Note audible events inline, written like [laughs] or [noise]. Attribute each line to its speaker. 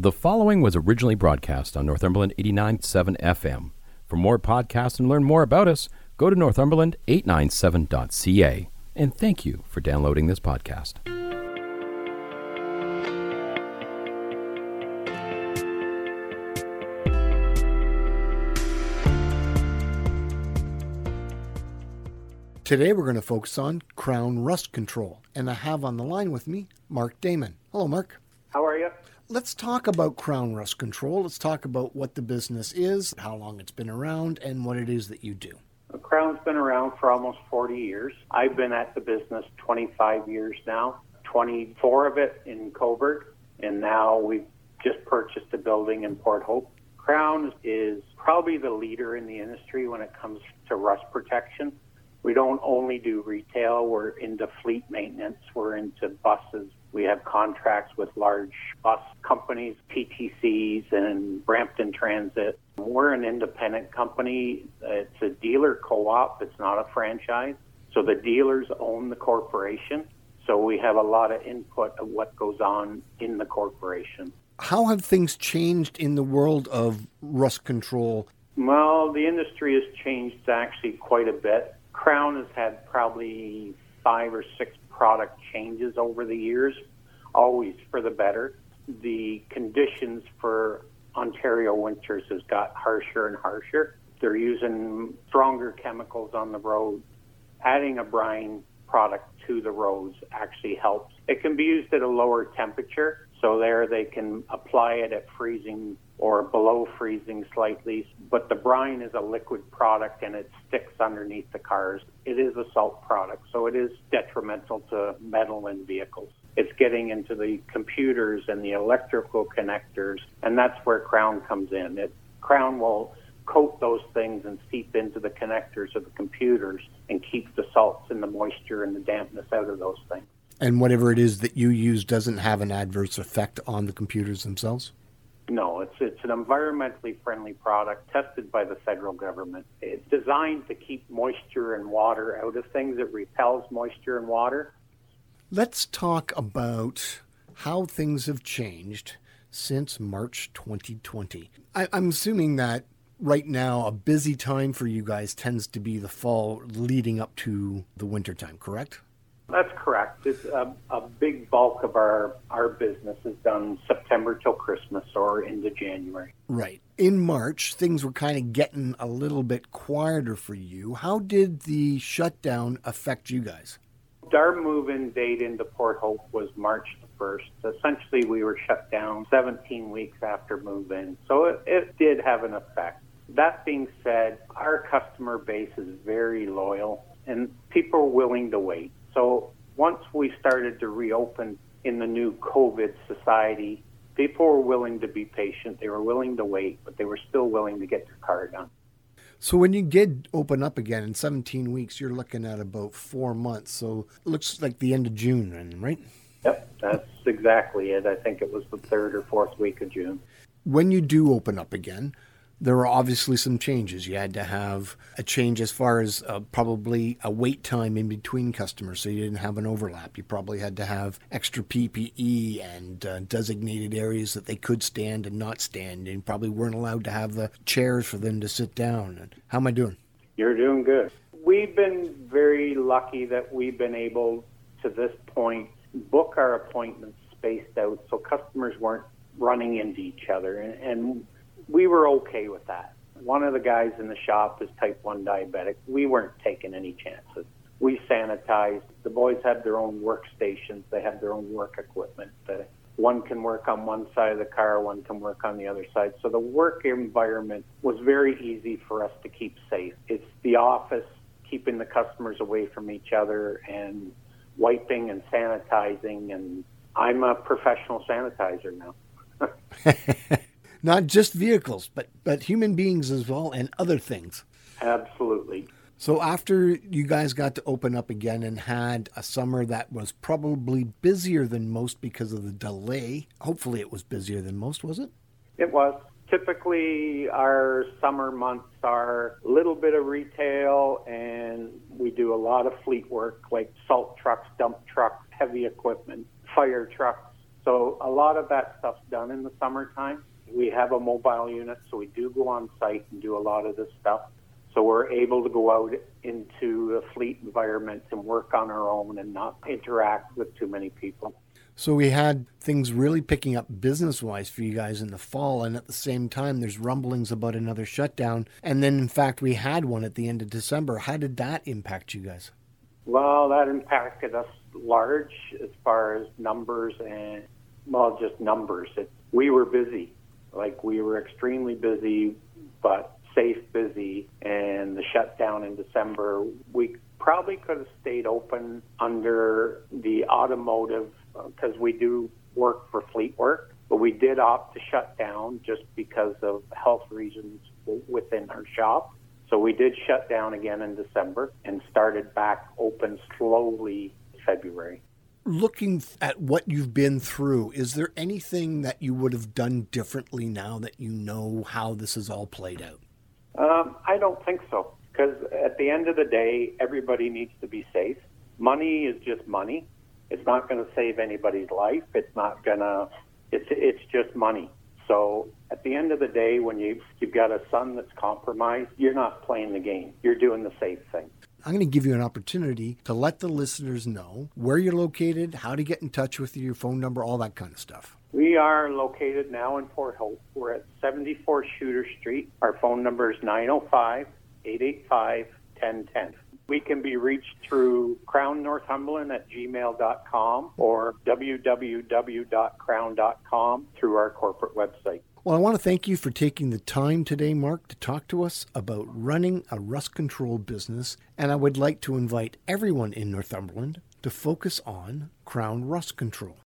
Speaker 1: The following was originally broadcast on Northumberland 89.7 FM. For more podcasts and learn more about us, go to northumberland897.ca. And thank you for downloading this podcast.
Speaker 2: Today we're going to focus on Krown rust control, and I have on the line with me Mark Dayman. Hello, Mark.
Speaker 3: How are you?
Speaker 2: Let's talk about Krown rust control. Let's talk about what the business is, how long it's been around, and what it is that you do.
Speaker 3: Krown's been around for almost 40 years. I've been at the business 25 years now, 24 of it in Cobourg, and now we've just purchased a building in Port Hope. Krown is probably the leader in the industry when it comes to rust protection. We don't only do retail, we're into fleet maintenance, we're into buses. We have contracts with large bus companies, PTCs, and Brampton Transit. We're an independent company. It's a dealer co op, it's not a franchise. So the dealers own the corporation. So we have a lot of input of what goes on in the corporation.
Speaker 2: How have things changed in the world of rust control?
Speaker 3: Well, the industry has changed actually quite a bit. Krown has had probably five or six product changes over the years, always for the better. The conditions for Ontario winters has got harsher and harsher. They're using stronger chemicals on the road. Adding a brine product to the roads actually helps. It can be used at a lower temperature, so there they can apply it at freezing or below freezing slightly. But the brine is a liquid product and it sticks underneath the cars. It is a salt product, so it is detrimental to metal in vehicles. It's getting into the computers and the electrical connectors, and that's where Krown comes in. It, Krown will coat those things and seep into the connectors of the computers and keep the salts and the moisture and the dampness out of those things.
Speaker 2: And whatever it is that you use doesn't have an adverse effect on the computers themselves?
Speaker 3: No, it's it's an environmentally friendly product tested by the federal government. It's designed to keep moisture and water out of things. It repels moisture and water.
Speaker 2: Let's talk about how things have changed since March 2020. I, I'm assuming that right now a busy time for you guys tends to be the fall leading up to the winter time, correct?
Speaker 3: That's correct. It's a, um, a big bulk of our, our business is done September till Christmas or into January.
Speaker 2: Right. In March, things were kind of getting a little bit quieter for you. How did the shutdown affect you guys?
Speaker 3: Our move in date into Port Hope was March the 1st. Essentially, we were shut down 17 weeks after move in. So it, it did have an effect. That being said, our customer base is very loyal and people are willing to wait. So once we started to reopen in the new COVID society, people were willing to be patient. They were willing to wait, but they were still willing to get their car done.
Speaker 2: So when you did open up again in 17 weeks, you're looking at about four months. So it looks like the end of June, then, right?
Speaker 3: Yep, that's exactly it. I think it was the third or fourth week of June.
Speaker 2: When you do open up again, there were obviously some changes. You had to have a change as far as uh, probably a wait time in between customers so you didn't have an overlap. You probably had to have extra PPE and uh, designated areas that they could stand and not stand, and probably weren't allowed to have the chairs for them to sit down. How am I doing?
Speaker 3: You're doing good. We've been very lucky that we've been able to this point book our appointments spaced out so customers weren't running into each other and, and we were okay with that. One of the guys in the shop is type 1 diabetic. We weren't taking any chances. We sanitized. The boys had their own workstations. They had their own work equipment. The, one can work on one side of the car, one can work on the other side. So the work environment was very easy for us to keep safe. It's the office, keeping the customers away from each other and wiping and sanitizing. And I'm a professional sanitizer now. [laughs] [laughs]
Speaker 2: not just vehicles, but but human beings as well and other things.
Speaker 3: Absolutely.
Speaker 2: So after you guys got to open up again and had a summer that was probably busier than most because of the delay, hopefully it was busier than most, was it?
Speaker 3: It was. Typically, our summer months are a little bit of retail, and we do a lot of fleet work like salt trucks, dump trucks, heavy equipment, fire trucks, So a lot of that stuff's done in the summertime. We have a mobile unit, so we do go on site and do a lot of this stuff. So we're able to go out into the fleet environment and work on our own and not interact with too many people.
Speaker 2: So we had things really picking up business wise for you guys in the fall, and at the same time, there's rumblings about another shutdown. And then, in fact, we had one at the end of December. How did that impact you guys?
Speaker 3: Well, that impacted us large as far as numbers and, well, just numbers. It, we were busy. Like, we were extremely busy, but safe busy. And the shutdown in December, we probably could have stayed open under the automotive uh, because we do work for fleet work, but we did opt to shut down just because of health reasons within our shop. So we did shut down again in December and started back open slowly February.
Speaker 2: Looking at what you've been through, is there anything that you would have done differently now that you know how this has all played out?
Speaker 3: Um, I don't think so. Because at the end of the day, everybody needs to be safe. Money is just money. It's not going to save anybody's life. It's not going to. It's it's just money. So at the end of the day, when you you've got a son that's compromised, you're not playing the game. You're doing the safe thing.
Speaker 2: I'm going to give you an opportunity to let the listeners know where you're located, how to get in touch with you, your phone number, all that kind of stuff.
Speaker 3: We are located now in Port Hope. We're at 74 Shooter Street. Our phone number is 905 885 1010. We can be reached through krownnorthumberland at gmail.com or www.krown.com through our corporate website.
Speaker 2: Well, I want to thank you for taking the time today, Mark, to talk to us about running a rust control business. And I would like to invite everyone in Northumberland to focus on Krown Rust Control.